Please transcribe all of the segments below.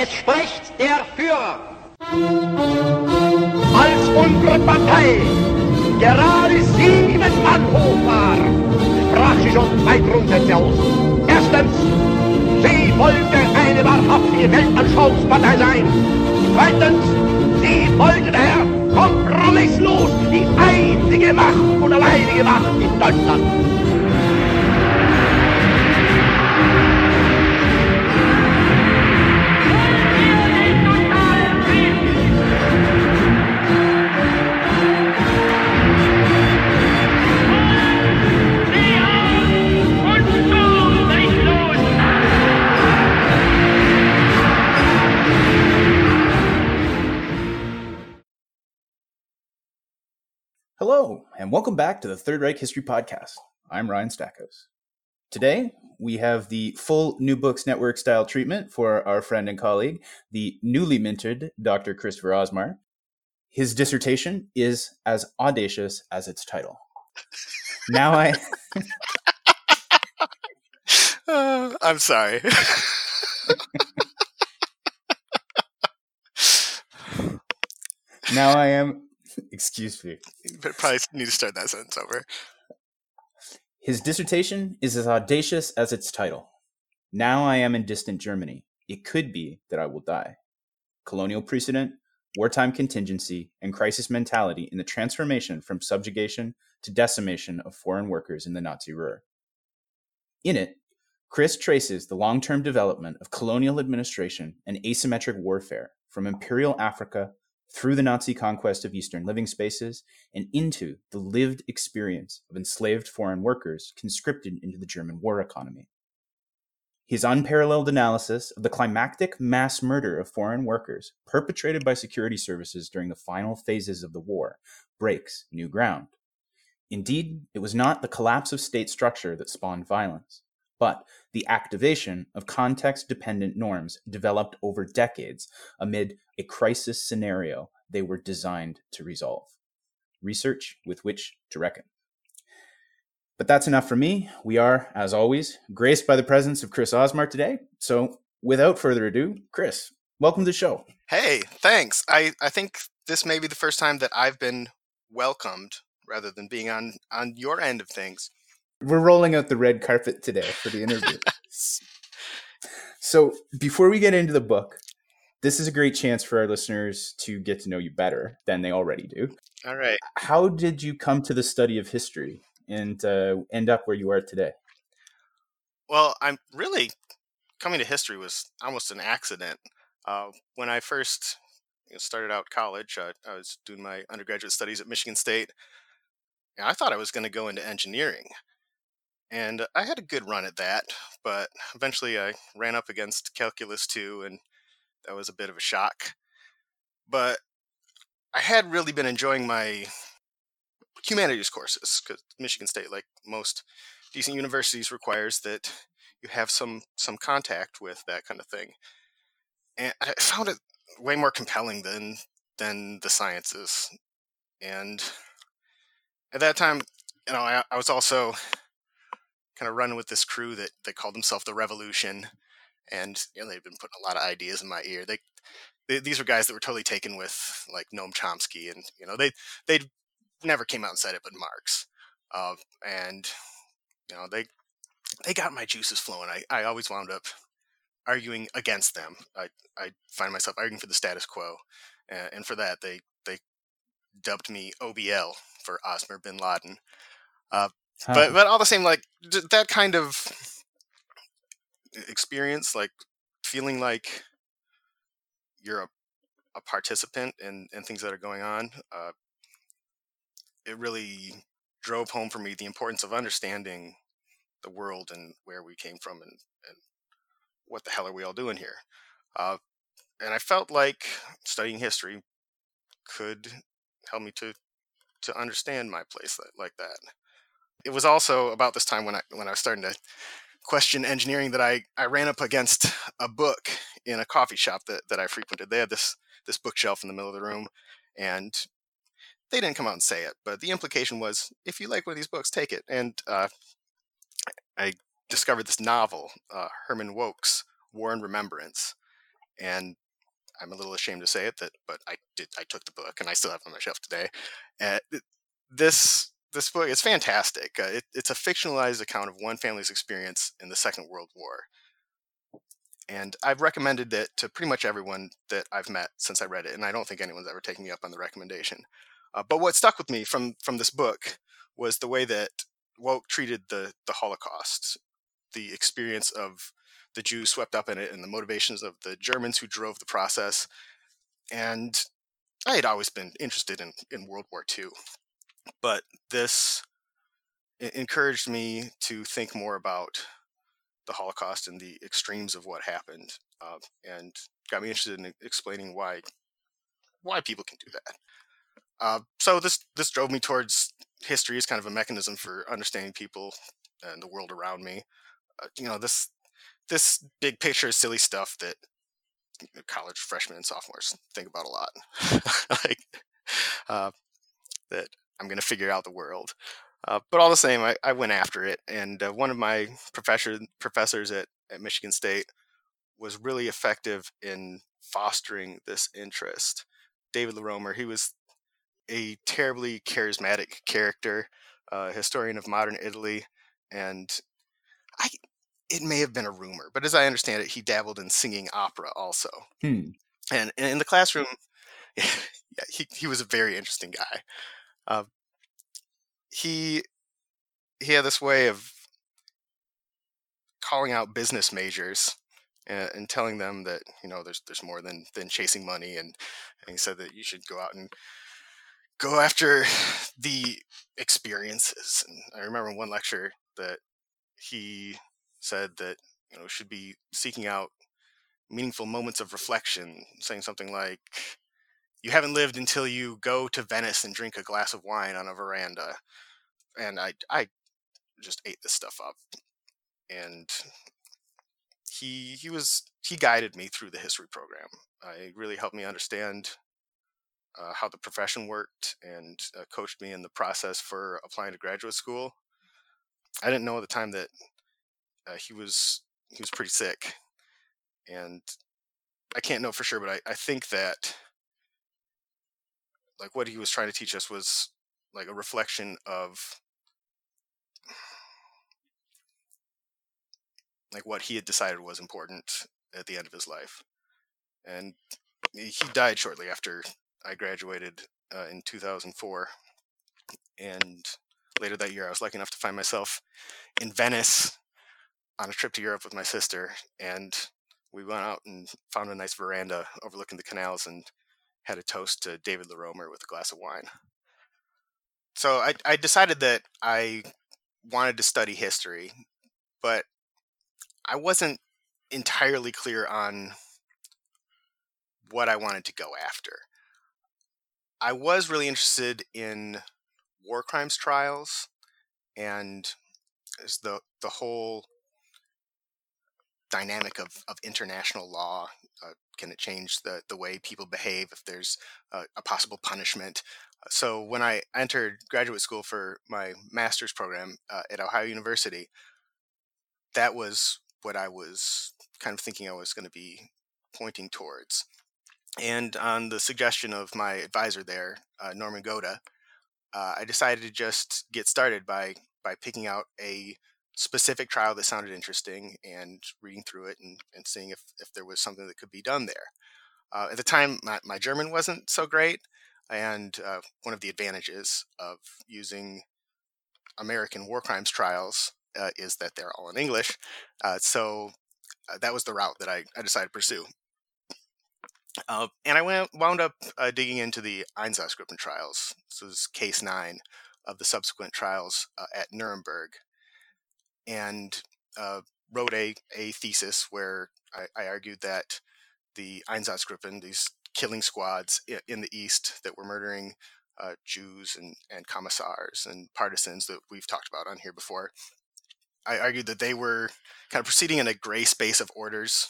Es spricht der Führer. Als unsere Partei gerade sieben Mann hoch war, sprach sie schon zwei Grundsätze aus. Erstens, sie wollte eine wahrhaftige Weltanschauungspartei sein. Zweitens, sie wollte daher kompromisslos die einzige Macht und alleinige Macht in Deutschland. And welcome back to the Third Reich History Podcast. I'm Ryan Stackhouse. Today, we have the full New Books Network style treatment for our friend and colleague, the newly minted Dr. Christopher Osmar. His dissertation is as audacious as its title. Now I. Uh, I'm sorry. now I am. Excuse me. but probably need to start that sentence over. His dissertation is as audacious as its title. Now I am in distant Germany. It could be that I will die. Colonial precedent, wartime contingency, and crisis mentality in the transformation from subjugation to decimation of foreign workers in the Nazi Ruhr. In it, Chris traces the long term development of colonial administration and asymmetric warfare from imperial Africa through the Nazi conquest of Eastern living spaces and into the lived experience of enslaved foreign workers conscripted into the German war economy. His unparalleled analysis of the climactic mass murder of foreign workers perpetrated by security services during the final phases of the war breaks new ground. Indeed, it was not the collapse of state structure that spawned violence, but the activation of context dependent norms developed over decades amid a crisis scenario they were designed to resolve. Research with which to reckon. But that's enough for me. We are, as always, graced by the presence of Chris Osmar today. So, without further ado, Chris, welcome to the show. Hey, thanks. I, I think this may be the first time that I've been welcomed rather than being on, on your end of things. We're rolling out the red carpet today for the interview. so, before we get into the book, this is a great chance for our listeners to get to know you better than they already do. All right. How did you come to the study of history and uh, end up where you are today? Well, I'm really coming to history was almost an accident. Uh, when I first you know, started out college, uh, I was doing my undergraduate studies at Michigan State. And I thought I was going to go into engineering. And I had a good run at that, but eventually I ran up against Calculus 2, and that was a bit of a shock. But I had really been enjoying my humanities courses because Michigan State, like most decent universities, requires that you have some some contact with that kind of thing. And I found it way more compelling than than the sciences. And at that time, you know, I, I was also kind of running with this crew that they called themselves the Revolution, and you know, they've been putting a lot of ideas in my ear. They, they these were guys that were totally taken with like Noam Chomsky, and you know they they never came out and said it, but Marx, uh, and you know they they got my juices flowing. I I always wound up arguing against them. I I find myself arguing for the status quo, and, and for that they they dubbed me OBL for Osmar bin Laden. Uh, But but all the same, like d- that kind of experience, like feeling like you're a, a participant in, in things that are going on, uh, it really drove home for me the importance of understanding the world and where we came from and, and what the hell are we all doing here. Uh, and I felt like studying history could help me to to understand my place like that. It was also about this time when I when I was starting to question engineering that I, I ran up against a book in a coffee shop that, that I frequented. They had this this bookshelf in the middle of the room and they didn't come out and say it, but the implication was if you like one of these books, take it. And uh, I discovered this novel, uh, Herman Wouk's War and Remembrance. and I'm a little ashamed to say it that, but I did. I took the book, and I still have it on my shelf today. Uh, this this book is fantastic. Uh, it, it's a fictionalized account of one family's experience in the Second World War, and I've recommended it to pretty much everyone that I've met since I read it, and I don't think anyone's ever taken me up on the recommendation. Uh, but what stuck with me from from this book was the way that Wouk treated the the Holocaust, the experience of the Jews swept up in it, and the motivations of the Germans who drove the process. And I had always been interested in in World War II, but this encouraged me to think more about the Holocaust and the extremes of what happened, uh, and got me interested in explaining why why people can do that. Uh, so this this drove me towards history as kind of a mechanism for understanding people and the world around me. Uh, you know this this big picture silly stuff that college freshmen and sophomores think about a lot, like uh, that I'm going to figure out the world. Uh, but all the same, I, I went after it, and uh, one of my professor professors at, at Michigan State was really effective in fostering this interest. David LoRomer, he was a terribly charismatic character, uh, historian of modern Italy, and I it may have been a rumor, but as I understand it, he dabbled in singing opera also. Hmm. And, and in the classroom, yeah, he he was a very interesting guy. Uh, he he had this way of calling out business majors and, and, telling them that you know there's there's more than than chasing money and, and he said that you should go out and go after the experiences and i remember one lecture that he said that you know should be seeking out meaningful moments of reflection saying something like you haven't lived until you go to venice and drink a glass of wine on a veranda and i i just ate this stuff up and he he was he guided me through the history program i really helped me understand uh, how the profession worked and uh, coached me in the process for applying to graduate school. I didn't know at the time that uh, he was he was pretty sick, and I can't know for sure, but I, I think that like what he was trying to teach us was like a reflection of like what he had decided was important at the end of his life. And he died shortly after I graduated uh, in 2004, and later that year, I was lucky enough to find myself in Venice on a trip to Europe with my sister, and we went out and found a nice veranda overlooking the canals and had a toast to David LoRomer with a glass of wine. So I, I decided that I wanted to study history, but I wasn't entirely clear on what I wanted to go after. I was really interested in war crimes trials and the the whole dynamic of, of international law. Uh, can it change the, the way people behave if there's a, possible punishment? So when I entered graduate school for my master's program uh, at Ohio University, that was what I was kind of thinking I was going to be pointing towards. And on the suggestion of my advisor there, uh, Norman Goda, uh, I decided to just get started by by picking out a specific trial that sounded interesting and reading through it and, and seeing if, if there was something that could be done there. Uh, at the time, my, my German wasn't so great, and uh, one of the advantages of using American war crimes trials uh, is that they're all in English. Uh, so uh, that was the route that I, I decided to pursue. Uh, and I went, wound up digging into the Einsatzgruppen trials. This was case nine of the subsequent trials at Nuremberg, and uh, wrote a, a thesis where I, I, argued that the Einsatzgruppen, these killing squads in the East that were murdering uh, Jews and, and commissars and partisans that we've talked about on here before, I argued that they were kind of proceeding in a gray space of orders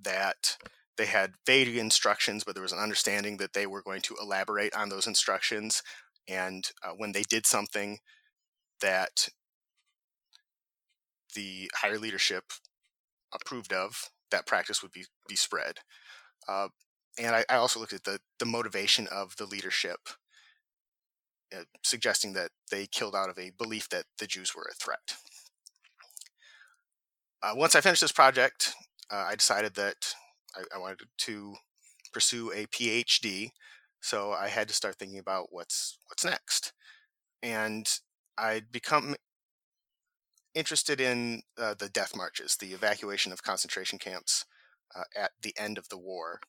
that they had vague instructions, but there was an understanding that they were going to elaborate on those instructions. And uh, when they did something that the higher leadership approved of, that practice would be be spread. Uh, and I, I, also looked at the the motivation of the leadership, uh, suggesting that they killed out of a belief that the Jews were a threat. Uh, once I finished this project, uh, I decided that I, I wanted to pursue a PhD, so I had to start thinking about what's what's next. And I'd become interested in uh, the death marches, the evacuation of concentration camps uh, at the end of the war.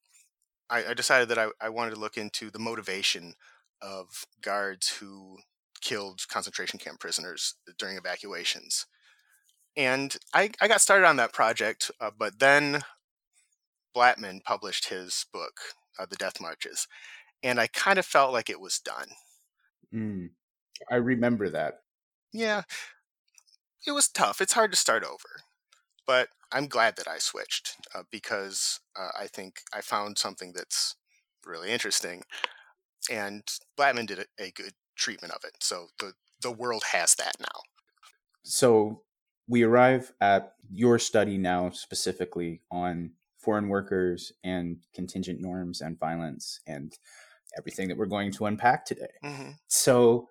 I, I decided that I, I, wanted to look into the motivation of guards who killed concentration camp prisoners during evacuations. And I, I got started on that project, uh, but then Blatman published his book, uh, The Death Marches, and I kind of felt like it was done. Mm, I remember that. Yeah, it was tough. It's hard to start over, but I'm glad that I switched uh, because uh, I think I found something that's really interesting, and Blatman did a, a good treatment of it. So the the world has that now. So we arrive at your study now specifically on foreign workers and contingent norms and violence and everything that we're going to unpack today. Mm-hmm. So,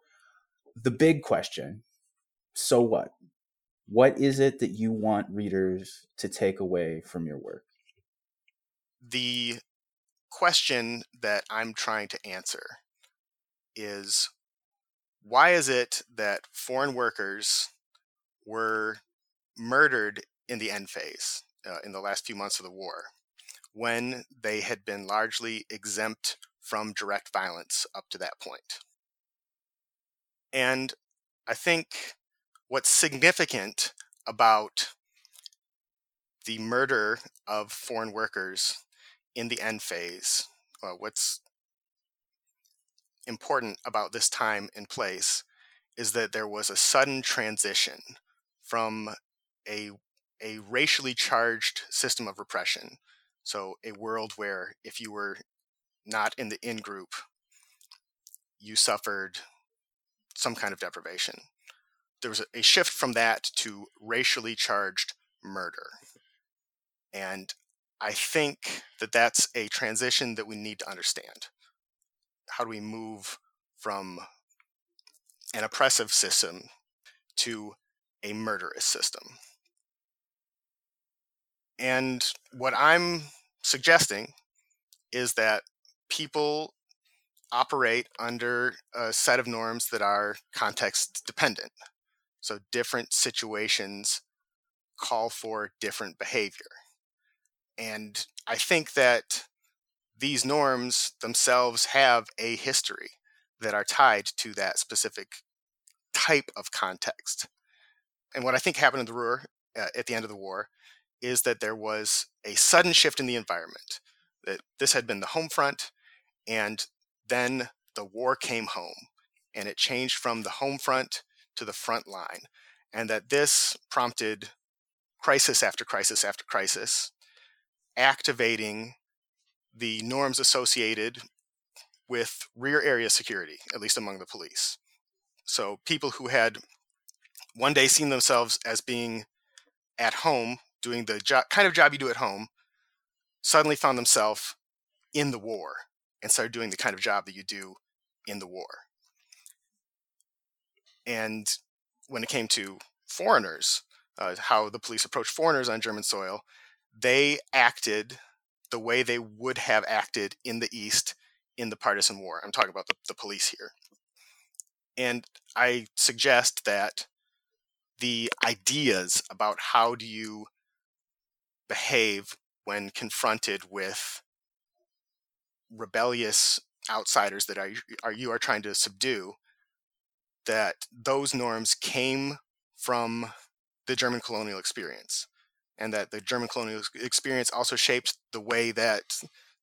the big question so what? What is it that you want readers to take away from your work? The question that I'm trying to answer is why is it that foreign workers were murdered in the end phase? uh, in the last few months of the war when they had been largely exempt from direct violence up to that point. And I think what's significant about the murder of foreign workers in the end phase, well, what's important about this time and place is that there was a sudden transition from a a racially charged system of repression. So, a world where if you were not in the in group, you suffered some kind of deprivation. There was a shift from that to racially charged murder. And I think that that's a transition that we need to understand. How do we move from an oppressive system to a murderous system? And what I'm suggesting is that people operate under a set of norms that are context dependent. So different situations call for different behavior. And I think that these norms themselves have a history that are tied to that specific type of context. And what I think happened in the Ruhr uh, at the end of the war is that there was a sudden shift in the environment. That this had been the home front, and then the war came home, and it changed from the home front to the front line, and that this prompted crisis after crisis after crisis, activating the norms associated with rear area security, at least among the police. So people who had one day seen themselves as being at home doing the job, kind of job you do at home, suddenly found themselves in the war and started doing the kind of job that you do in the war. And when it came to foreigners, uh, how the police approached foreigners on German soil, they acted the way they would have acted in the East in the partisan war. I'm talking about the, the police here. And I suggest that the ideas about how do you behave when confronted with rebellious outsiders that are, are you are trying to subdue that those norms came from the German colonial experience and that the German colonial experience also shaped the way that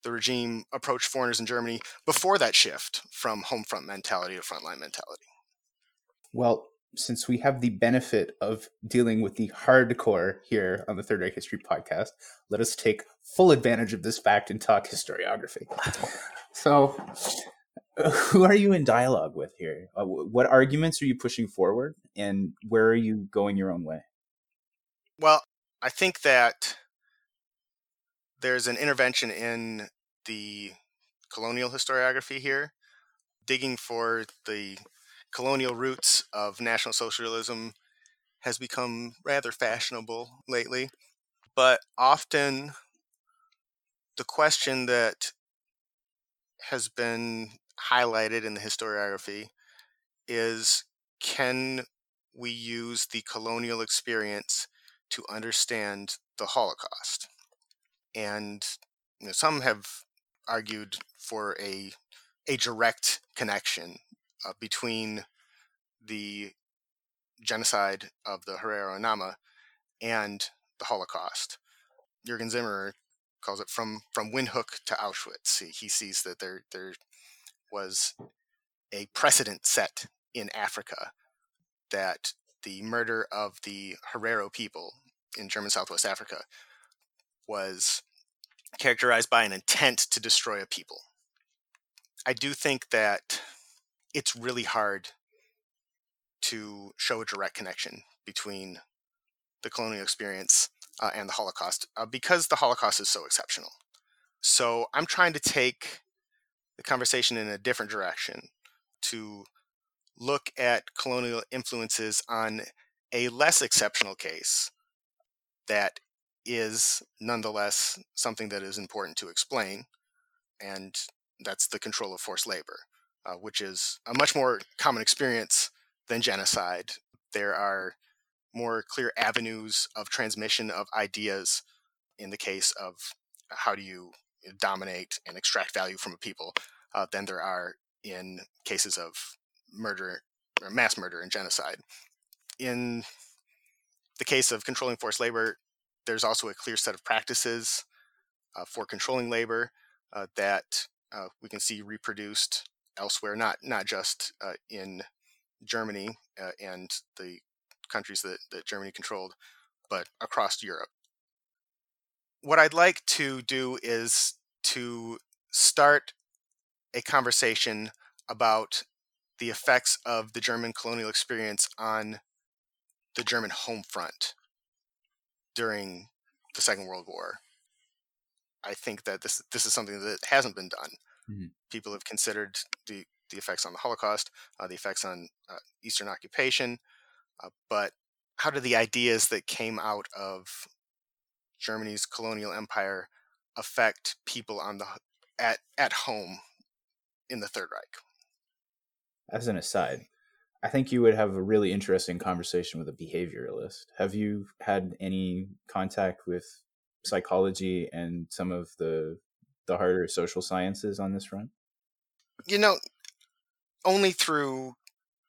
the regime approached foreigners in Germany before that shift from home front mentality to frontline mentality. Well, since we have the benefit of dealing with the hardcore here on the Third Reich History podcast, let us take full advantage of this fact and talk historiography. So, who are you in dialogue with here? Uh, what arguments are you pushing forward, and where are you going your own way? Well, I think that there's an intervention in the colonial historiography here, digging for the colonial roots of National Socialism has become rather fashionable lately. But often the question that has been highlighted in the historiography is can we use the colonial experience to understand the Holocaust? And you know, some have argued for a a direct connection uh, between the genocide of the Herero Nama and the Holocaust. Jürgen Zimmerer calls it from from Windhoek to Auschwitz. He, he sees that there there was a precedent set in Africa that the murder of the Herero people in German Southwest Africa was characterized by an intent to destroy a people. I do think that it's really hard to show a direct connection between the colonial experience uh, and the Holocaust uh, because the Holocaust is so exceptional. So I'm trying to take the conversation in a different direction to look at colonial influences on a less exceptional case that is nonetheless something that is important to explain, and that's the control of forced labor, uh, which is a much more common experience than genocide. There are more clear avenues of transmission of ideas in the case of how do you dominate and extract value from a people uh, than there are in cases of murder or mass murder and genocide. In the case of controlling forced labor, there's also a clear set of practices uh, for controlling labor uh, that uh, we can see reproduced elsewhere, not not just uh, in Germany uh, and the countries that, that Germany controlled, but across Europe. What I'd like to do is to start a conversation about the effects of the German colonial experience on the German home front during the Second World War. I think that this this is something that hasn't been done. Mm-hmm. People have considered the the effects on the Holocaust, uh, the effects on uh, Eastern occupation, uh, but how do the ideas that came out of Germany's colonial empire affect people on the at at home in the Third Reich? As an aside, I think you would have a really interesting conversation with a behavioralist. Have you had any contact with psychology and some of the the harder social sciences on this front? You know, only through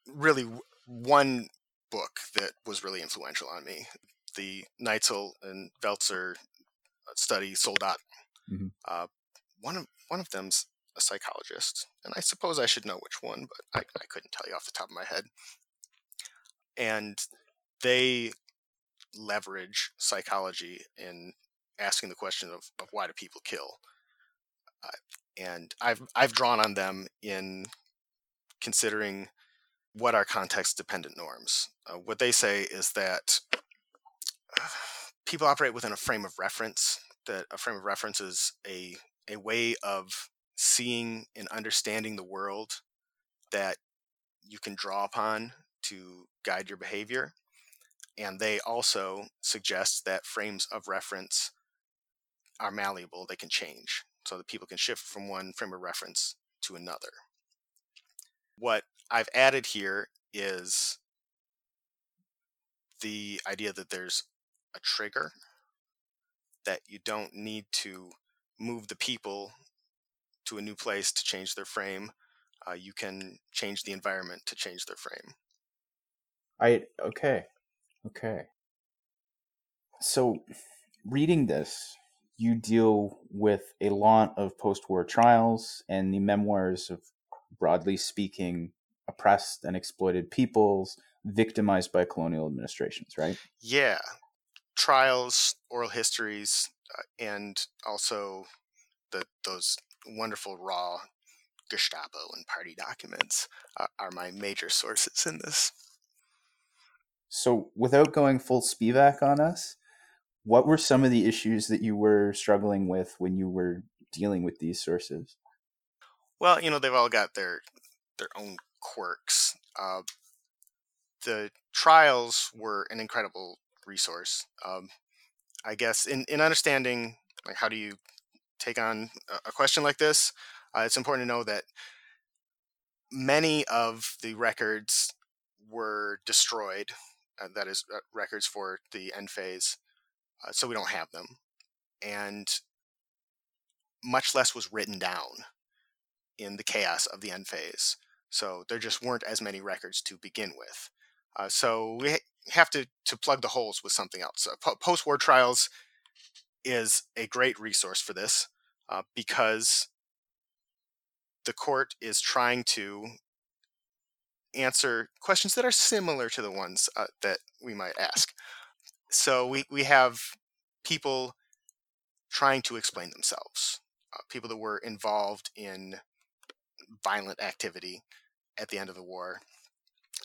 really one book that was really influential on me the Neitzel and Welzer uh, study Soldat. Mm-hmm. Uh, one of one of them's a psychologist, and I suppose I should know which one, but I, I couldn't tell you off the top of my head. And they leverage psychology in asking the question of, of why do people kill. Uh, and I've I've drawn on them in considering what are context dependent norms. Uh, what they say is that people operate within a frame of reference. That a frame of reference is a a way of seeing and understanding the world that you can draw upon to guide your behavior. And they also suggest that frames of reference are malleable, they can change, so that people can shift from one frame of reference to another. What I've added here is the idea that there's a trigger, that you don't need to move the people to a new place to change their frame. Uh, you can change the environment to change their frame. I okay, okay. So, reading this, you deal with a lot of post-war trials and the memoirs of, broadly speaking, oppressed and exploited peoples victimized by colonial administrations, right? Yeah, trials, oral histories, uh, and also the those wonderful raw Gestapo and party documents uh, are my major sources in this. So, without going full Spivak on us, what were some of the issues that you were struggling with when you were dealing with these sources? Well, you know, they've all got their their own quirks. Uh, the trials were an incredible resource. Um, I guess in, in understanding like how do you take on a question like this, uh, it's important to know that many of the records were destroyed. Uh, that is uh, records for the end phase, uh, so we don't have them, and much less was written down in the chaos of the end phase. So there just weren't as many records to begin with. Uh, so we have to to plug the holes with something else. Uh, Post war trials is a great resource for this uh, because the court is trying to answer questions that are similar to the ones uh, that we might ask. So we, we have people trying to explain themselves, uh, people that were involved in violent activity at the end of the war,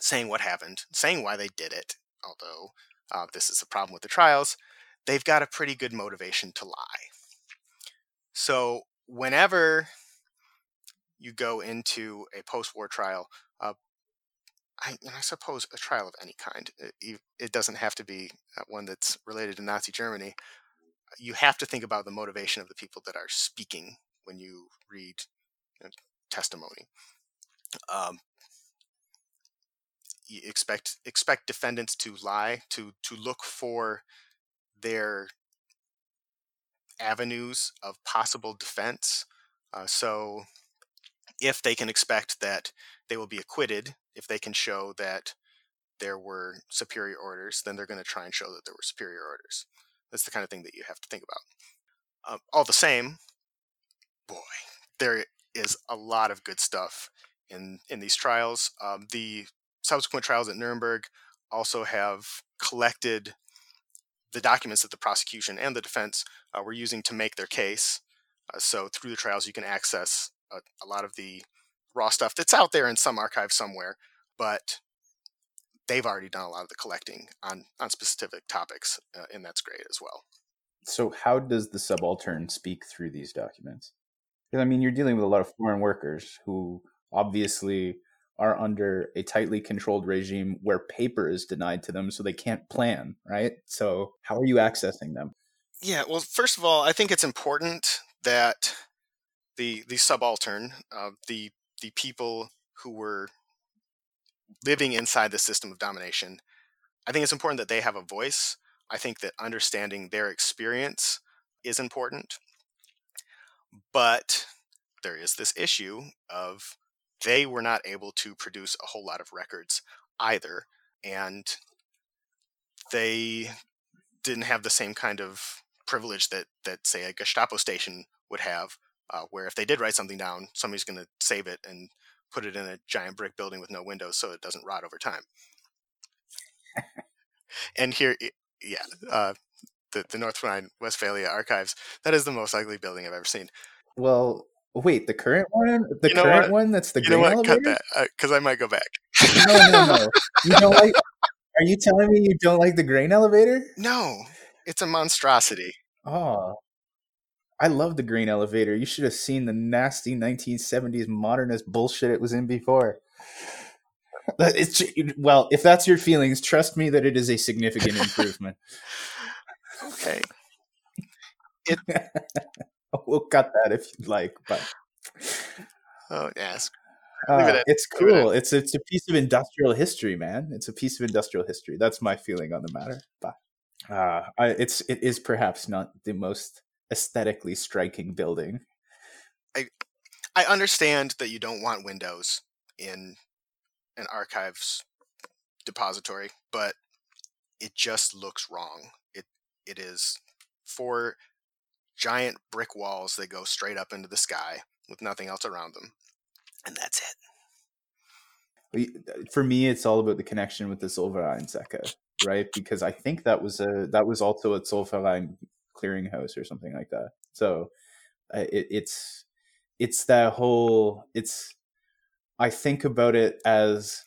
saying what happened, saying why they did it, although uh, this is a problem with the trials, they've got a pretty good motivation to lie. So whenever you go into a post-war trial, uh, I, I, suppose a trial of any kind, it, it doesn't have to be uh, one that's related to Nazi Germany. You have to think about the motivation of the people that are speaking when you read you know, testimony. Um, expect expect defendants to lie, to to look for their avenues of possible defense. Uh, so, if they can expect that they will be acquitted, if they can show that there were superior orders, then they're going to try and show that there were superior orders. That's the kind of thing that you have to think about. Uh, all the same, boy, there is a lot of good stuff in in these trials. Um, the subsequent trials at Nuremberg also have collected the documents that the prosecution and the defense uh, were using to make their case. Uh, so through the trials, you can access a, a, lot of the raw stuff that's out there in some archive somewhere, but they've already done a lot of the collecting on on specific topics, uh, and that's great as well. So how does the subaltern speak through these documents? Because I mean, you're dealing with a lot of foreign workers who obviously are under a tightly controlled regime where paper is denied to them so they can't plan, right? So, how are you accessing them? Yeah, well, first of all, I think it's important that the the subaltern, uh, the the people who were living inside the system of domination, I think it's important that they have a voice. I think that understanding their experience is important. But there is this issue of they were not able to produce a whole lot of records either. And they didn't have the same kind of privilege that, that say, a Gestapo station would have, uh, where if they did write something down, somebody's going to save it and put it in a giant brick building with no windows so it doesn't rot over time. and here, yeah, uh, the, the North Rhine-Westphalia archives, that is the most ugly building I've ever seen. Well, Wait, the current one, the you know current what? one that's the you green know what? Cut that because uh, I might go back. no, no, no. You don't like? Are you telling me you don't like the grain elevator? No, it's a monstrosity. Oh, I love the green elevator. You should have seen the nasty 1970s modernist bullshit it was in before. It's well, if that's your feelings, trust me that it is a significant improvement. okay. It we'll cut that if you'd like, but oh yes. Uh, it's cool. It it's it's a piece of industrial history, man. It's a piece of industrial history. That's my feeling on the matter. But uh, I, it's it is perhaps not the most aesthetically striking building. I I understand that you don't want windows in an archives depository, but it just looks wrong. It it is for giant brick walls that go straight up into the sky with nothing else around them. And that's it. Uh, for me, it's all about the connection with the Zollverein right? Because I think that was a that was also a Zollverein clearinghouse or something like that. So uh, it, it's it's that whole it's I think about it as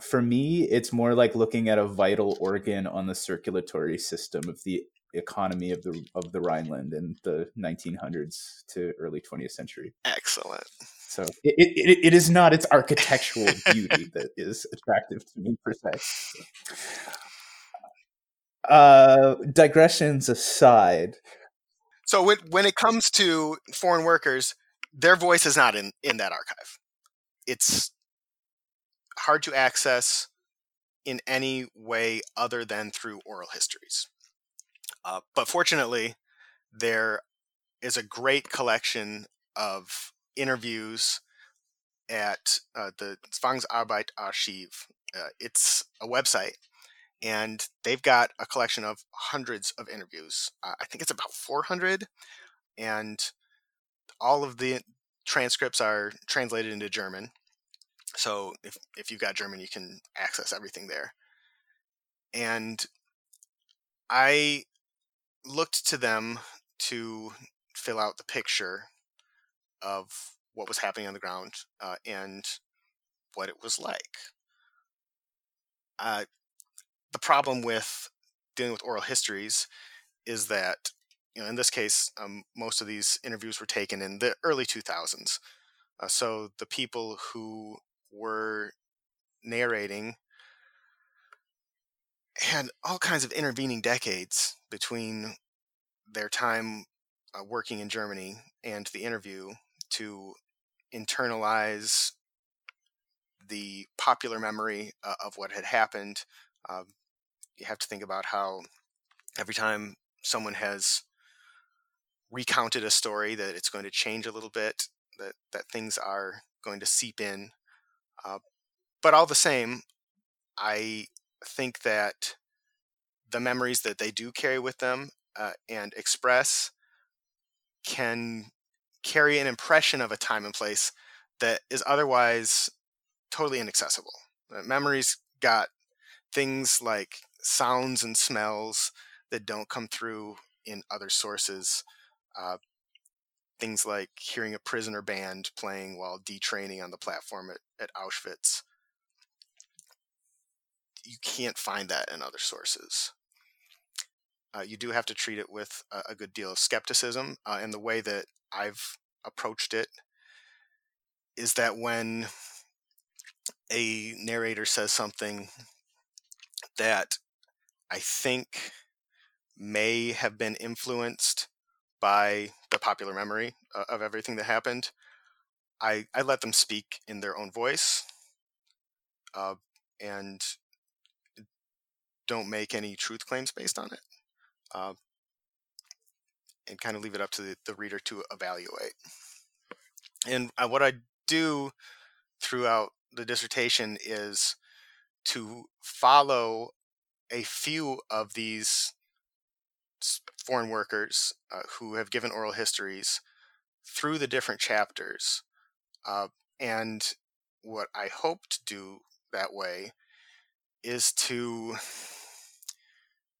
for me, it's more like looking at a vital organ on the circulatory system of the economy of the of the Rhineland in the 1900s to early 20th century. Excellent. So it, it, it is not its architectural beauty that is attractive to me per se. Uh, digressions aside. So when when it comes to foreign workers, their voice is not in in that archive. It's hard to access in any way other than through oral histories. Uh, but fortunately, there is a great collection of interviews at uh, the Zwangsarbeit-Archiv. Uh, it's a website, and they've got a collection of hundreds of interviews. Uh, I think it's about 400, and all of the transcripts are translated into German. So if if you've got German, you can access everything there. And I looked to them to fill out the picture of what was happening on the ground uh, and what it was like. Uh, the problem with dealing with oral histories is that, you know, in this case, um, most of these interviews were taken in the early 2000s. Uh, so the people who were narrating had all kinds of intervening decades between their time uh, working in Germany and the interview to internalize the popular memory uh, of what had happened. Uh, you have to think about how every time someone has recounted a story that it's going to change a little bit, that, that things are going to seep in. Uh, but all the same, I think that the memories that they do carry with them uh, and express can carry an impression of a time and place that is otherwise totally inaccessible. Uh, memories got things like sounds and smells that don't come through in other sources. Uh, things like hearing a prisoner band playing while detraining on the platform at, at Auschwitz. You can't find that in other sources. Uh, you do have to treat it with a, a good deal of skepticism. Uh, and the way that I've approached it is that when a narrator says something that I think may have been influenced by the popular memory uh, of everything that happened, I, I let them speak in their own voice uh, and don't make any truth claims based on it. Uh, and kind of leave it up to the, the reader to evaluate. And uh, what I do throughout the dissertation is to follow a few of these foreign workers uh, who have given oral histories through the different chapters. Uh, and what I hope to do that way is to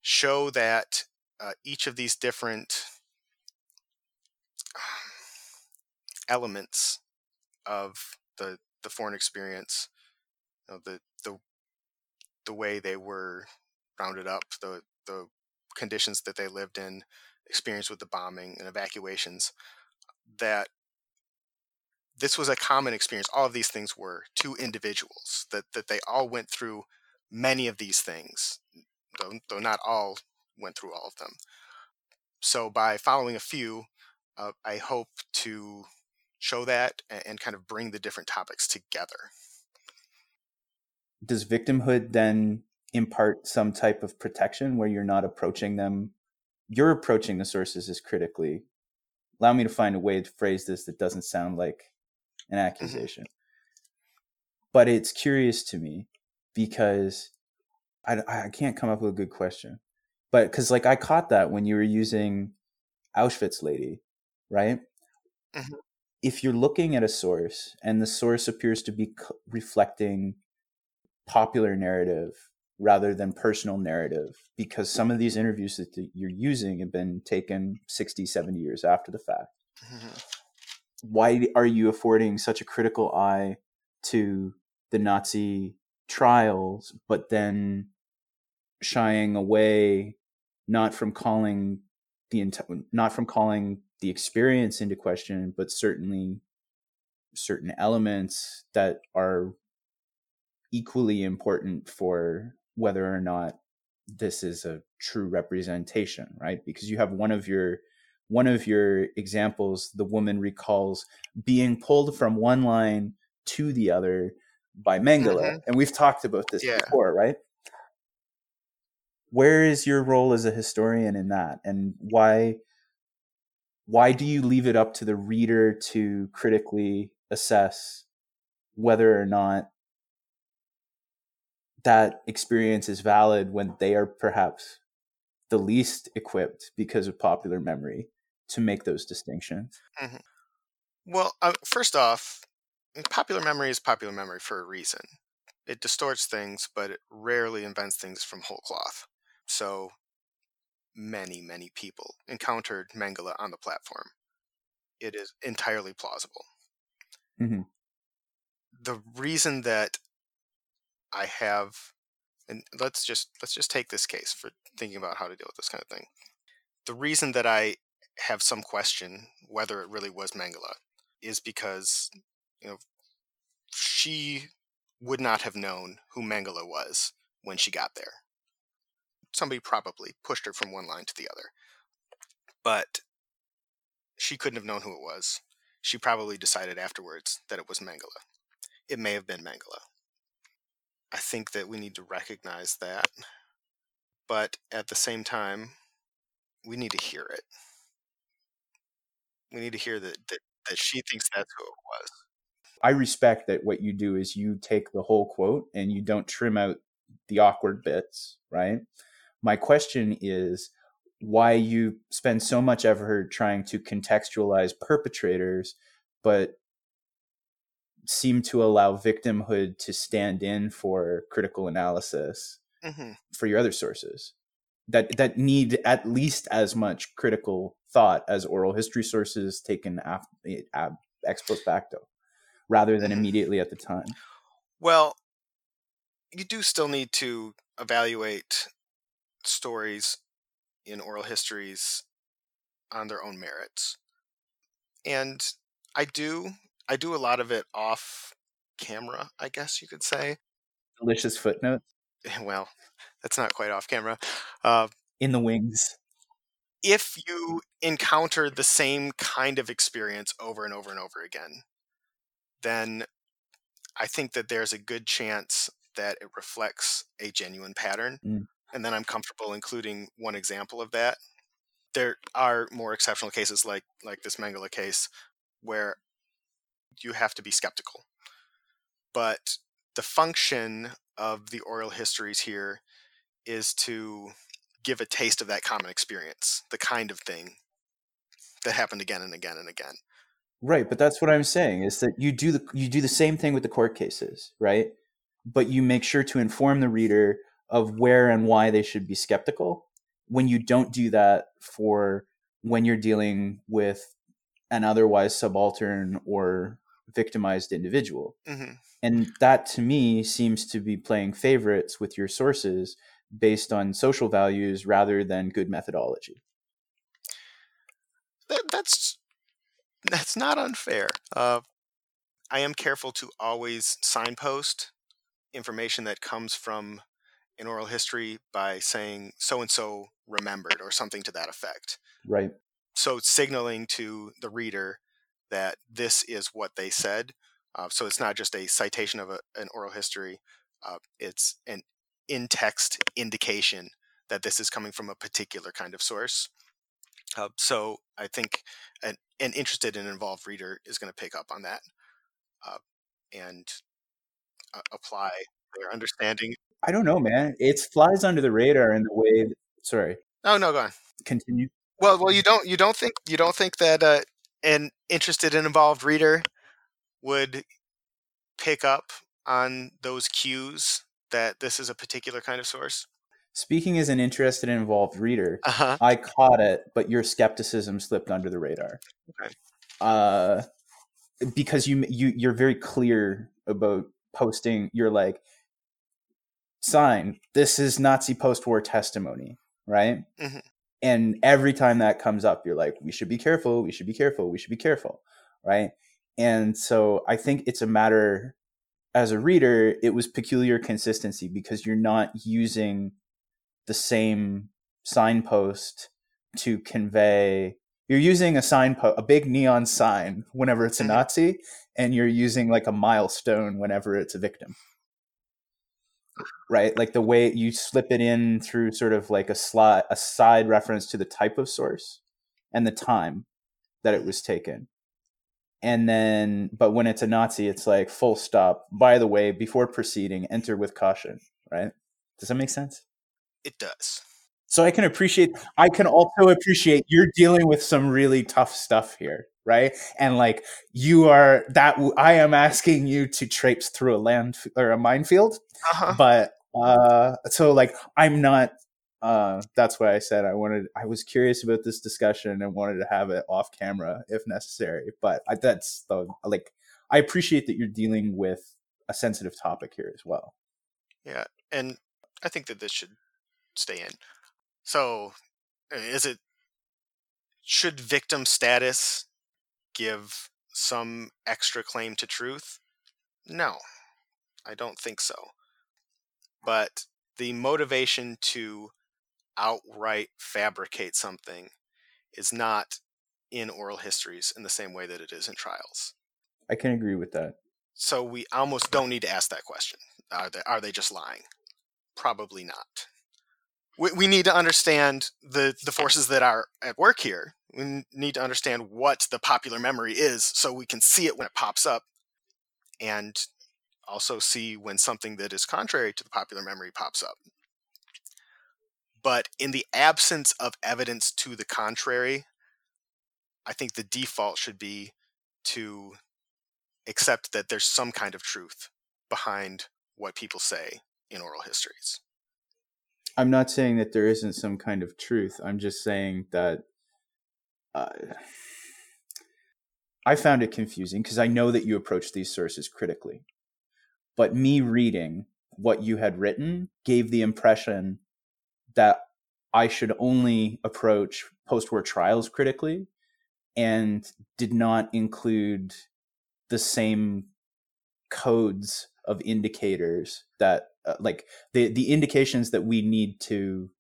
show that uh, each of these different elements of the the foreign experience, you know, the the the way they were rounded up, the the conditions that they lived in, experience with the bombing and evacuations, that this was a common experience. All of these things were to individuals that that they all went through many of these things, though, though not all went through all of them. So by following a few, uh, I hope to show that and, and kind of bring the different topics together. Does victimhood then impart some type of protection where you're not approaching them? You're approaching the sources as critically. Allow me to find a way to phrase this that doesn't sound like an mm-hmm. accusation. Mm-hmm. But it's curious to me because I, I can't come up with a good question. But because, like, I caught that when you were using Auschwitz lady, right? Mm-hmm if you're looking at a source and the source appears to be reflecting popular narrative rather than personal narrative because some of these interviews that you're using have been taken 60 70 years after the fact mm-hmm. why are you affording such a critical eye to the nazi trials but then shying away not from calling the enti- not from calling the experience into question, but certainly certain elements that are equally important for whether or not this is a true representation, right? Because you have one of your one of your examples, the woman recalls being pulled from one line to the other by Mengele. Mhm. And we've talked about this Yeah. before, right? Where is your role as a historian in that? And why why do you leave it up to the reader to critically assess whether or not that experience is valid when they are perhaps the least equipped because of popular memory to make those distinctions. Well, uh, first off, popular memory is popular memory for a reason. It distorts things, but it rarely invents things from whole cloth. So many, many people encountered Mengele on the platform. It is entirely plausible. Mhm. The reason that I have, and let's just let's just take this case for thinking about how to deal with this kind of thing. The reason that I have some question whether it really was Mengele is because you know she would not have known who Mengele was when she got there. Somebody probably pushed her from one line to the other. But she couldn't have known who it was. She probably decided afterwards that it was Mengele. It may have been Mengele. I think that we need to recognize that. But at the same time, we need to hear it. We need to hear that, that, that she thinks that's who it was. I respect that what you do is you take the whole quote and you don't trim out the awkward bits, right? My question is why you spend so much effort trying to contextualize perpetrators, but seem to allow victimhood to stand in for critical analysis hmm for your other sources that that need at least as much critical thought as oral history sources taken af- ab, ex post facto rather than Mhm. immediately at the time Well, you do still need to evaluate stories in oral histories on their own merits. And I do I do a lot of it off camera, I guess you could say. delicious footnote Well, that's not quite off camera. Uh, in the wings if you encounter the same kind of experience over and over and over again, then I think that there's a good chance that it reflects a genuine pattern. Mm. And then I'm comfortable including one example of that. There are more exceptional cases like like this Mengele case where you have to be skeptical. But the function of the oral histories here is to give a taste of that common experience, the kind of thing that happened again and again and again. right but that's what i'm saying is that you do the you do the same thing with the court cases right but you make sure to inform the reader of where and why they should be skeptical when you don't do that for when you're dealing with an otherwise subaltern or victimized individual. Hmm and that to me seems to be playing favorites with your sources based on social values rather than good methodology. That, that's that's not unfair. Uh, I am careful to always signpost information that comes from an oral history by saying so and so remembered or something to that effect. right so signaling to the reader that this is what they said. Uh, so it's not just a citation of a, an oral history; uh, it's an in-text indication that this is coming from a particular kind of source. Uh, so I think an, an interested and involved reader is going to pick up on that uh, and uh, apply their understanding. I don't know man it flies under the radar in the way that, sorry Oh no, go on. continue Well, well, you don't you don't think you don't think that uh, an interested and involved reader would pick up on those cues that this is a particular kind of source. Speaking as an interested and involved reader, Uh huh. I caught it, but your skepticism slipped under the radar. Okay. Uh, because you you you're very clear about posting. You're like, sign. This is Nazi post-war testimony, right? Mhm. And every time that comes up, you're like, we should be careful, we should be careful, we should be careful, right? And so I think it's a matter as a reader, it was peculiar consistency because you're not using the same signpost to convey you're using a signpost a big neon sign whenever it's a Mhm. nazi and you're using like a milestone whenever it's a victim right? Like the way you slip it in through sort of like a slide a side reference to the type of source and the time that it was taken. And then but when it's a nazi it's like full stop. By the way before proceeding enter with caution right? Does that make sense? It does. So I can appreciate, I can also appreciate you're dealing with some really tough stuff here, right? And like you are that I am asking you to traipse through a land or a minefield, Uh-huh. but uh, so like I'm not. Uh, that's why I said I wanted. I was curious about this discussion and wanted to have it off camera if necessary. But I, that's the like. I appreciate that you're dealing with a sensitive topic here as well. Yeah, and I think that this should stay in. So, is it should victim status give some extra claim to truth? No, I don't think so. But the motivation to outright fabricate something is not in oral histories in the same way that it is in trials. I can agree with that. So we almost don't need to ask that question. Are they, are they just lying? Probably not. We, we need to understand the, the forces that are at work here. We need to understand what the popular memory is so we can see it when it pops up and also see when something that is contrary to the popular memory pops up. But in the absence of evidence to the contrary, I think the default should be to accept that there's some kind of truth behind what people say in oral histories. I'm not saying that there isn't some kind of truth. I'm just saying that uh, I found it confusing because I know that you approach these sources critically. But me reading what you had written gave the impression that I should only approach post war trials critically and did not include the same codes of indicators that uh, like the the indications that we need to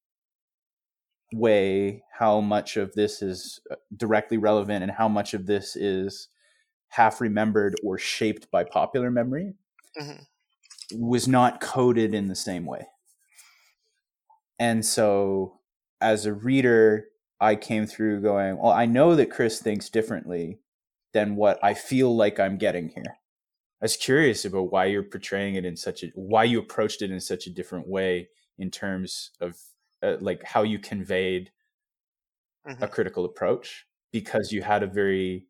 weigh how much of this is uh, directly relevant and how much of this is half remembered or shaped by popular memory Mhm. was not coded in the same way and so as a reader i came through going well i know that chris thinks differently than what i feel like i'm getting here I was curious about why you're portraying it in such a why you approached it in such a different way in terms of uh, like how you conveyed a Mhm. critical approach because you had a very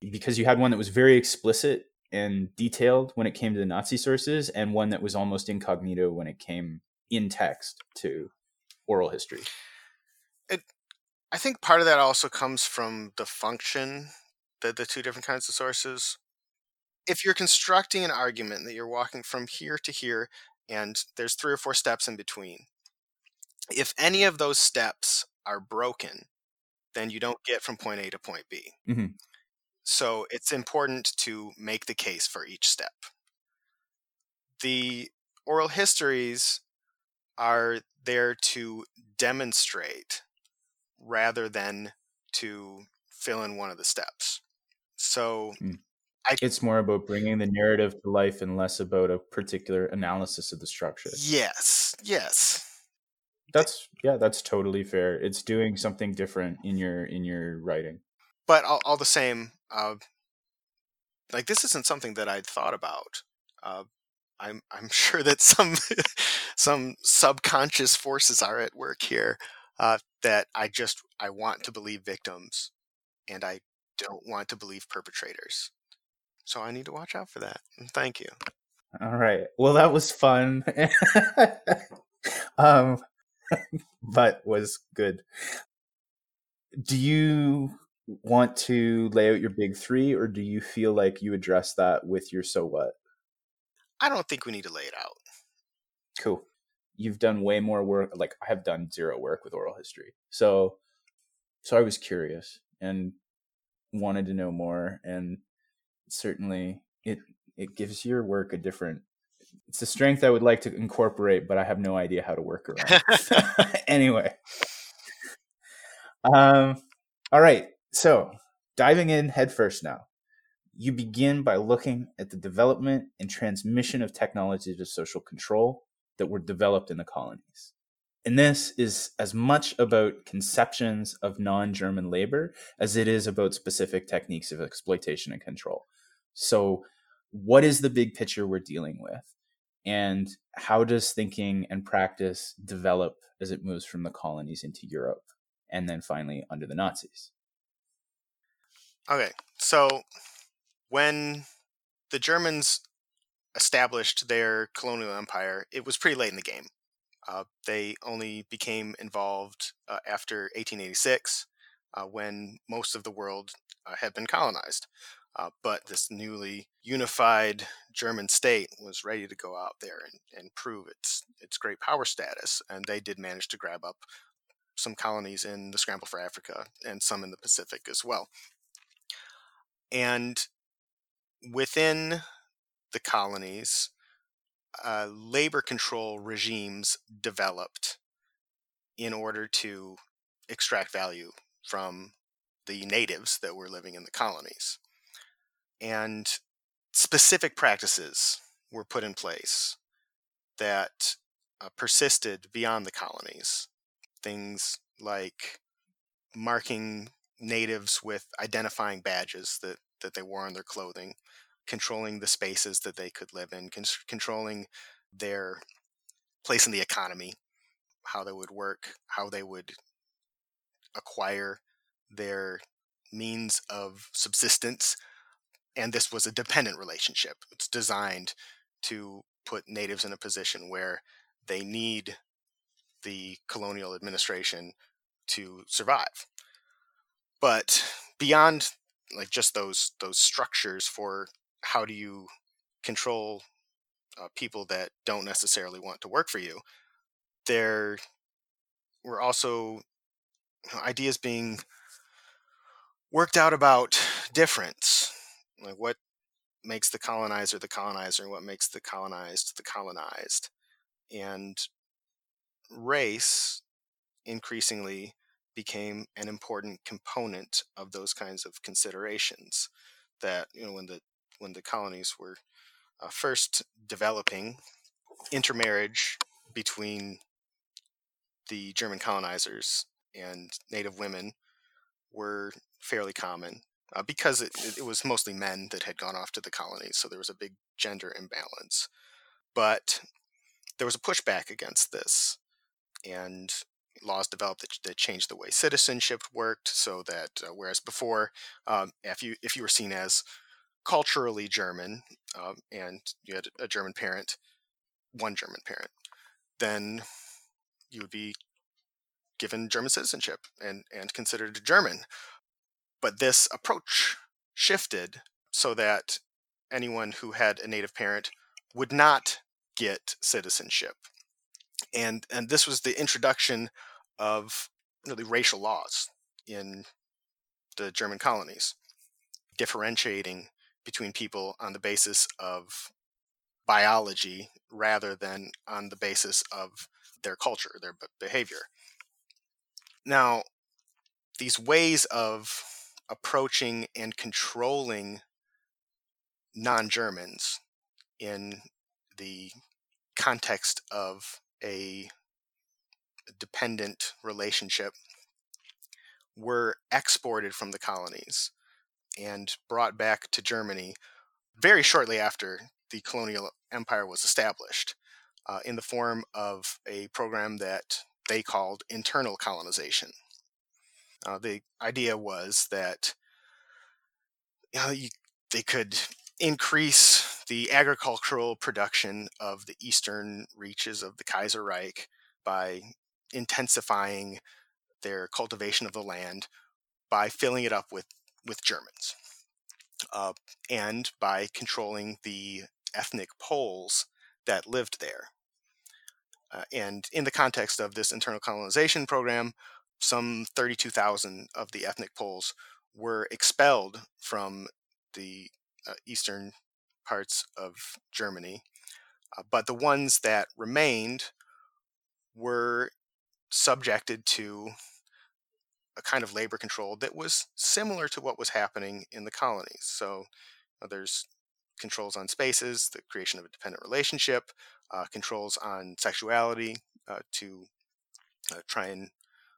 because you had one that was very explicit and detailed when it came to the Nazi sources and one that was almost incognito when it came in text to oral history. It, I think part of that also comes from the function that the two different kinds of sources. If you're constructing an argument that you're walking from here to here and there's three or four steps in between, if any of those steps are broken, then you don't get from point A to point B. Mhm. So it's important to make the case for each step. The oral histories are there to demonstrate rather than to fill in one of the steps. So It's more about bringing the narrative to life and less about a particular analysis of the structure. yes, yes. That's yeah, that's totally fair. It's doing something different in your in your writing. But all, all the same, uh, like this isn't something that I'd thought about. Uh, I'm I'm sure that some some subconscious forces are at work here uh, that I just I want to believe victims, and I don't want to believe perpetrators. So I need to watch out for that. And thank you. All right. Well, that was fun. um but was good. Do you want to lay out your big 3 or do you feel like you address that with your so what? I don't think we need to lay it out. Cool. you've done way more work. Like I have done zero work with oral history, so so I was curious and wanted to know more, and certainly it it gives your work a different. It's a strength I would like to incorporate, but I have no idea how to work around. anyway, um, all right. So diving in headfirst now you begin by looking at the development and transmission of technologies of social control that were developed in the colonies. And this is as much about conceptions of non German labor as it is about specific techniques of exploitation and control. So, what is the big picture we're dealing with? And how does thinking and practice develop as it moves from the colonies into Europe and then finally under the Nazis? Okay, so when the Germans established their colonial empire, it was pretty late in the game. Uh, they only became involved uh, after 1886, uh, when most of the world uh, had been colonized. Uh, but this newly unified German state was ready to go out there and, and prove its its great power status, and they did manage to grab up some colonies in the scramble for Africa and some in the Pacific as well. And within the colonies, uh, labor control regimes developed in order to extract value from the natives that were living in the colonies. And specific practices were put in place that uh, persisted beyond the colonies. Things like marking natives with identifying badges that, that they wore on their clothing, controlling the spaces that they could live in, con- controlling their place in the economy, how they would work, how they would acquire their means of subsistence. And this was a dependent relationship. It's designed to put natives in a position where they need the colonial administration to survive. But beyond like just those those structures for how do you control uh, people that don't necessarily want to work for you there were also ideas being worked out about difference like what makes the colonizer the colonizer and what makes the colonized the colonized. And race increasingly became an important component of those kinds of considerations that you know when the when the colonies were uh, first developing, intermarriage between the German colonizers and native women were fairly common uh, because it, it, was mostly men that had gone off to the colonies, so there was a big gender imbalance. But there was a pushback against this, and laws developed that, that changed the way citizenship worked, so that uh, whereas before, um, if you if you were seen as culturally German, um, and you had a German parent, one German parent, then you would be given German citizenship and, and considered German. But this approach shifted so that anyone who had a native parent would not get citizenship. And, and this was the introduction of really racial laws in the German colonies, differentiating between people on the basis of biology rather than on the basis of their culture, their behavior. Now, these ways of approaching and controlling non Germans in the context of a dependent relationship were exported from the colonies and brought back to Germany very shortly after the colonial empire was established uh, in the form of a program that they called internal colonization. Uh, the idea was that you know, you, they could increase the agricultural production of the eastern reaches of the Kaiser Reich by intensifying their cultivation of the land by filling it up with with Germans, uh, and by controlling the ethnic Poles that lived there. Uh, and in the context of this internal colonization program, some 32,000 of the ethnic Poles were expelled from the uh, eastern parts of Germany. Uh, but the ones that remained were subjected to a kind of labor control that was similar to what was happening in the colonies. So uh, there's controls on spaces, the creation of a dependent relationship, uh, controls on sexuality uh, to uh, try and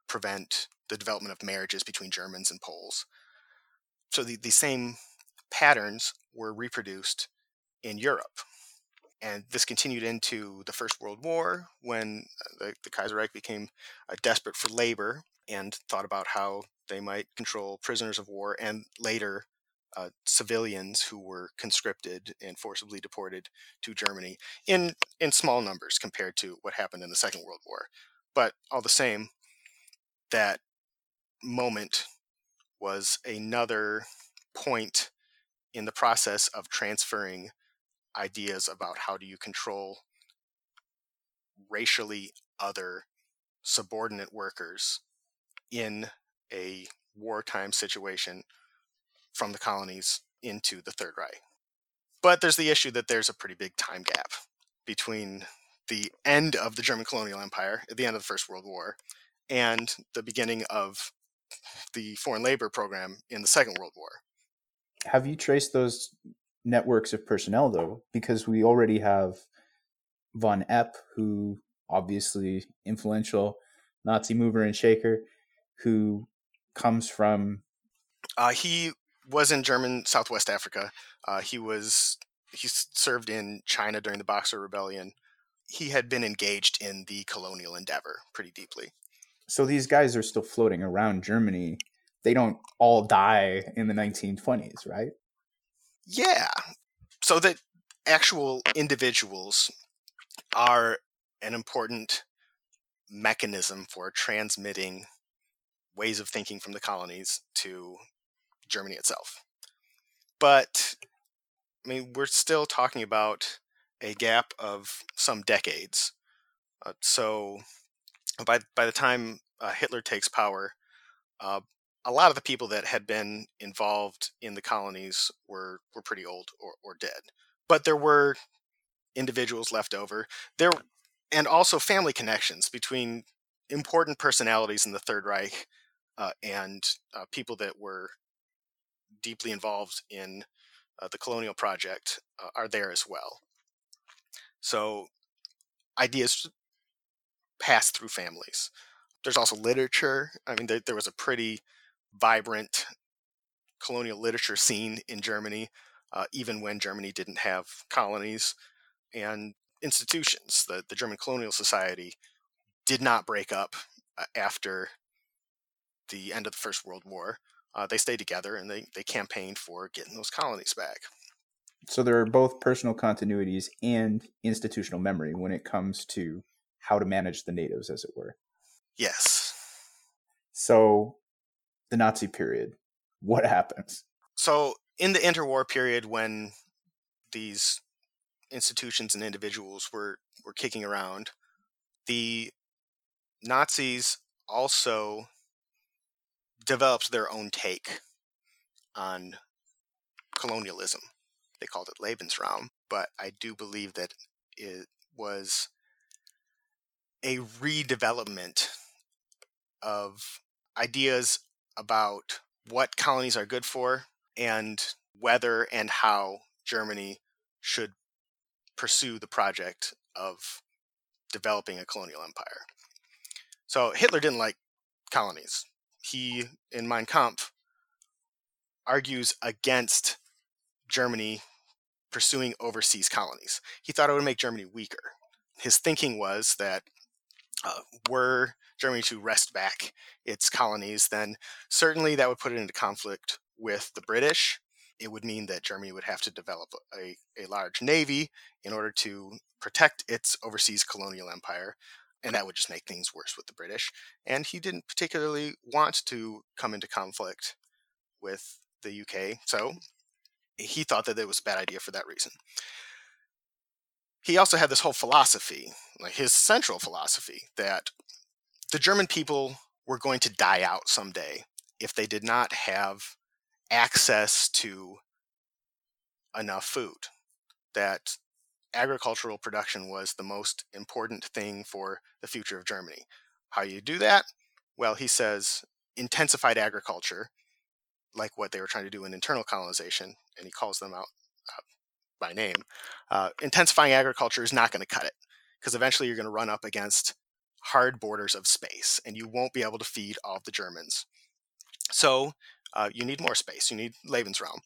prevent the development of marriages between Germans and Poles. So the, the same patterns were reproduced in Europe. And this continued into the First World War when uh, the, the Kaiserreich became uh, desperate for labor and thought about how they might control prisoners of war and later uh, civilians who were conscripted and forcibly deported to Germany in in small numbers compared to what happened in the Second World War. But all the same, that moment was another point in the process of transferring ideas about how do you control racially other subordinate workers in a wartime situation from the colonies into the Third Reich. But there's the issue that there's a pretty big time gap between the end of the German colonial empire at the end of the First World War and the beginning of the foreign labor program in the Second World War. Have you traced those networks of personnel though? Because we already have von Epp, who obviously influential Nazi mover and shaker, who comes from. Uh, he was in German Southwest Africa. Uh, he was he served in China during the Boxer Rebellion. He had been engaged in the colonial endeavor pretty deeply. So these guys are still floating around Germany. They don't all die in the 1920s, right? Yeah. So that actual individuals are an important mechanism for transmitting ways of thinking from the colonies to Germany itself. But I mean, we're still talking about a gap of some decades. Uh, so by by the time uh, Hitler takes power, uh, a lot of the people that had been involved in the colonies were were pretty old or, or dead. But there were individuals left over. There and also family connections between important personalities in the Third Reich uh, and uh, people that were deeply involved in uh, the colonial project uh, are there as well. So ideas pass through families. There's also literature. I mean, there, there was a pretty vibrant colonial literature scene in Germany, uh, even when Germany didn't have colonies and institutions. The, the German Colonial Society did not break up uh, after the end of the First World War uh, they stayed together and they, they campaigned for getting those colonies back. So there are both personal continuities and institutional memory when it comes to how to manage the natives, as it were. Yes. So the Nazi period, what happens? So in the interwar period when these institutions and individuals were, were kicking around, the Nazis also developed their own take on colonialism. They called it Lebensraum, but I do believe that it was a redevelopment of ideas about what colonies are good for and whether and how Germany should pursue the project of developing a colonial empire. So Hitler didn't like colonies he, in Mein Kampf, argues against Germany pursuing overseas colonies. He thought it would make Germany weaker. His thinking was that uh, were Germany to wrest back its colonies, then certainly that would put it into conflict with the British. It would mean that Germany would have to develop a, a large navy in order to protect its overseas colonial empire and that would just make things worse with the British. And he didn't particularly want to come into conflict with the UK, so he thought that it was a bad idea for that reason. He also had this whole philosophy, like his central philosophy, that the German people were going to die out someday if they did not have access to enough food. That agricultural production was the most important thing for the future of Germany. How you do that? Well, he says intensified agriculture, like what they were trying to do in internal colonization, and he calls them out uh, by name. Uh, intensifying agriculture is not going to cut it because eventually you're going to run up against hard borders of space and you won't be able to feed all of the Germans. So uh, you need more space. You need Lebensraum.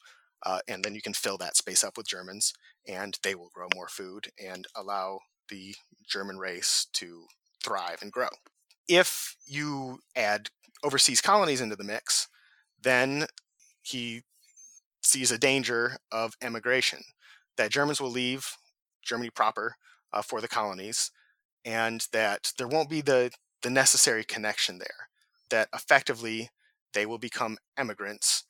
Uh, and then you can fill that space up with Germans and they will grow more food and allow the German race to thrive and grow. If you add overseas colonies into the mix, then he sees a danger of emigration, that Germans will leave Germany proper uh, for the colonies, and that there won't be the, the necessary connection there, that effectively they will become emigrants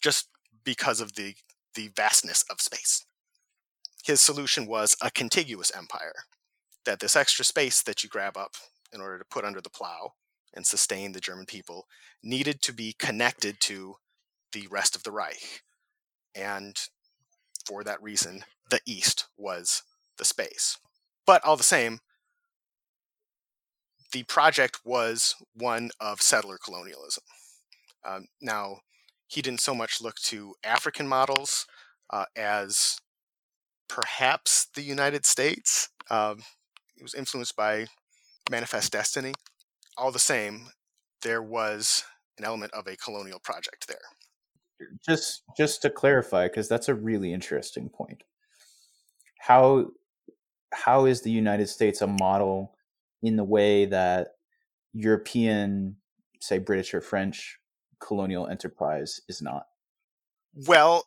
just because of the, the vastness of space. His solution was a contiguous empire, that this extra space that you grab up in order to put under the plow and sustain the German people needed to be connected to the rest of the Reich. And for that reason, the East was the space. But all the same, the project was one of settler colonialism. Um, now, he didn't so much look to African models uh, as perhaps the United States. Um, it was influenced by Manifest Destiny. All the same, there was an element of a colonial project there. Just just to clarify, because that's a really interesting point. How how is the United States a model in the way that European, say British or French colonial enterprise is not? Well,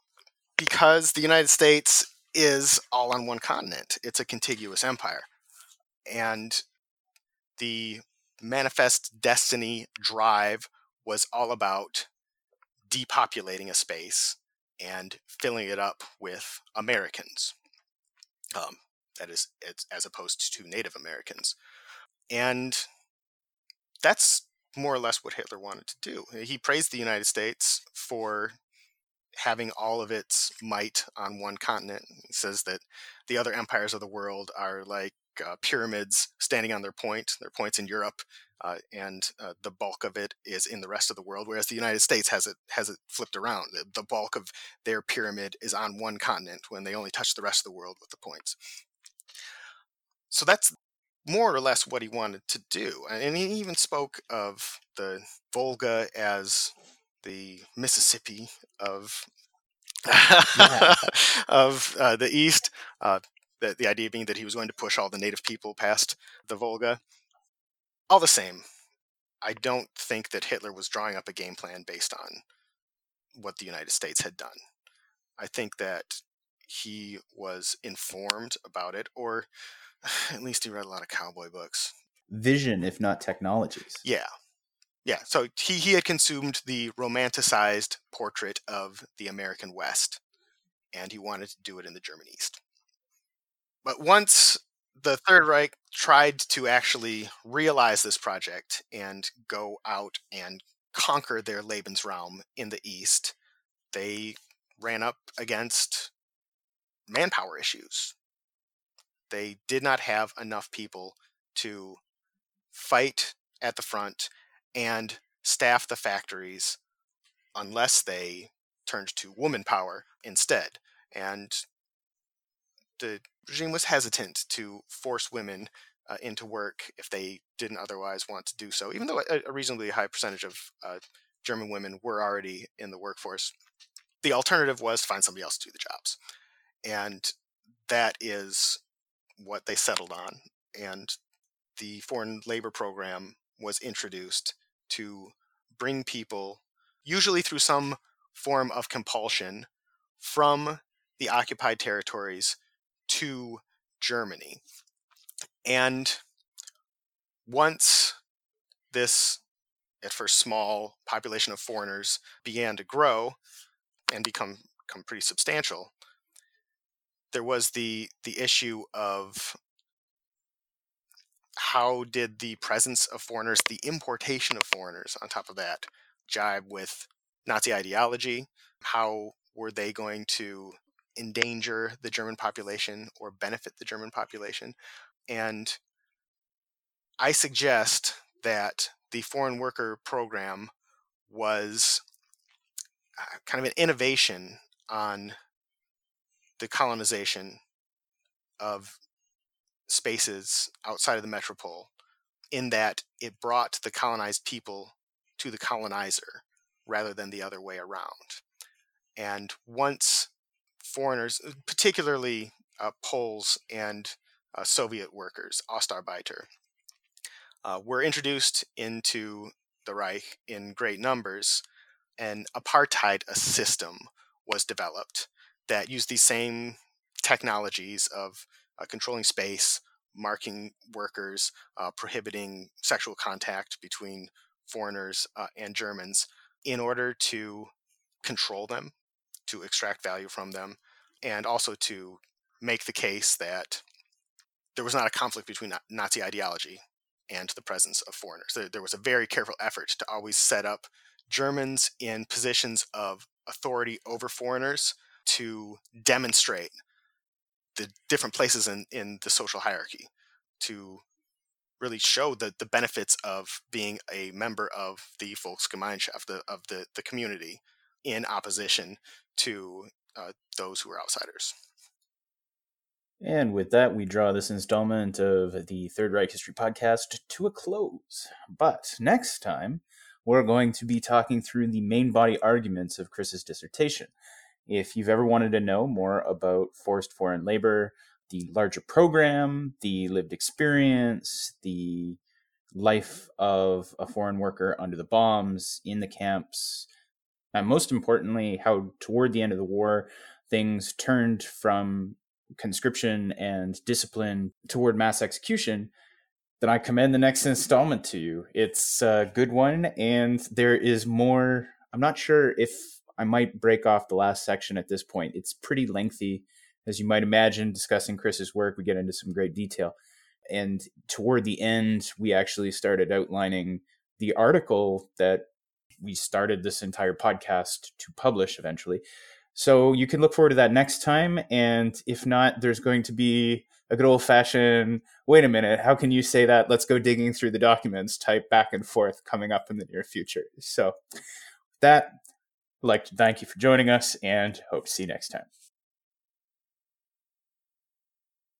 because the United States is all on one continent. It's a contiguous empire. And the manifest destiny drive was all about depopulating a space and filling it up with Americans. Um, that is, as opposed to Native Americans. And that's more or less what Hitler wanted to do. He praised the United States for having all of its might on one continent. He says that the other empires of the world are like uh, pyramids standing on their point, their points in Europe, uh, and uh, the bulk of it is in the rest of the world. Whereas the United States has it has it flipped around. The, the bulk of their pyramid is on one continent when they only touch the rest of the world with the points. So that's more or less what he wanted to do. And he even spoke of the Volga as the Mississippi of of uh, the East. Uh, the, the idea being that he was going to push all the native people past the Volga. All the same, I don't think that Hitler was drawing up a game plan based on what the United States had done. I think that he was informed about it, or at least he read a lot of cowboy books. Vision, if not technologies. Yeah, yeah, so he, he had consumed the romanticized portrait of the American West, and he wanted to do it in the German East. But once the Third Reich tried to actually realize this project and go out and conquer their Lebensraum in the East, they ran up against manpower issues. They did not have enough people to fight at the front and staff the factories unless they turned to woman power instead. And the regime was hesitant to force women uh, into work if they didn't otherwise want to do so, even though a, a reasonably high percentage of uh, German women were already in the workforce. The alternative was to find somebody else to do the jobs. And that is what they settled on. And the foreign labor program was introduced to bring people, usually through some form of compulsion, from the occupied territories to Germany. And once this, at first small population of foreigners began to grow and become, become pretty substantial, there was the the issue of how did the presence of foreigners, the importation of foreigners on top of that, jibe with Nazi ideology? How were they going to endanger the German population or benefit the German population? And I suggest that the foreign worker program was uh, kind of an innovation on the colonization of spaces outside of the metropole in that it brought the colonized people to the colonizer rather than the other way around. And once foreigners, uh, particularly uh, Poles and uh, Soviet workers, Ostarbeiter, uh, were introduced into the Reich in great numbers, an apartheid a system was developed that used these same technologies of uh, controlling space, marking workers, prohibiting sexual contact between foreigners and Germans in order to control them, to extract value from them, and also to make the case that there was not a conflict between Nazi ideology and the presence of foreigners. There, was a very careful effort to always set up Germans in positions of authority over foreigners to demonstrate the different places in, in the social hierarchy to really show the, the benefits of being a member of the Volksgemeinschaft, the, of the, the community, in opposition to uh, those who are outsiders. And with that, we draw this installment of the Third Reich History Podcast to a close. But next time, we're going to be talking through the main body arguments of Chris's dissertation. If you've ever wanted to know more about forced foreign labor, the larger program, the lived experience, the life of a foreign worker under the bombs, in the camps, and most importantly, how toward the end of the war, things turned from conscription and discipline toward mass execution, then I commend the next installment to you. It's a good one, and there is more. I'm not sure if I might break off the last section at this point. It's pretty lengthy as you might imagine, discussing Chris's work, we get into some great detail. And toward the end, we actually started outlining the article that we started this entire podcast to publish eventually. So you can look forward to that next time. And if not, there's going to be a good old fashioned wait a minute, how can you say that? Let's go digging through the documents type back and forth coming up in the near future. So, that, I'd like to thank you for joining us and hope to see you next time.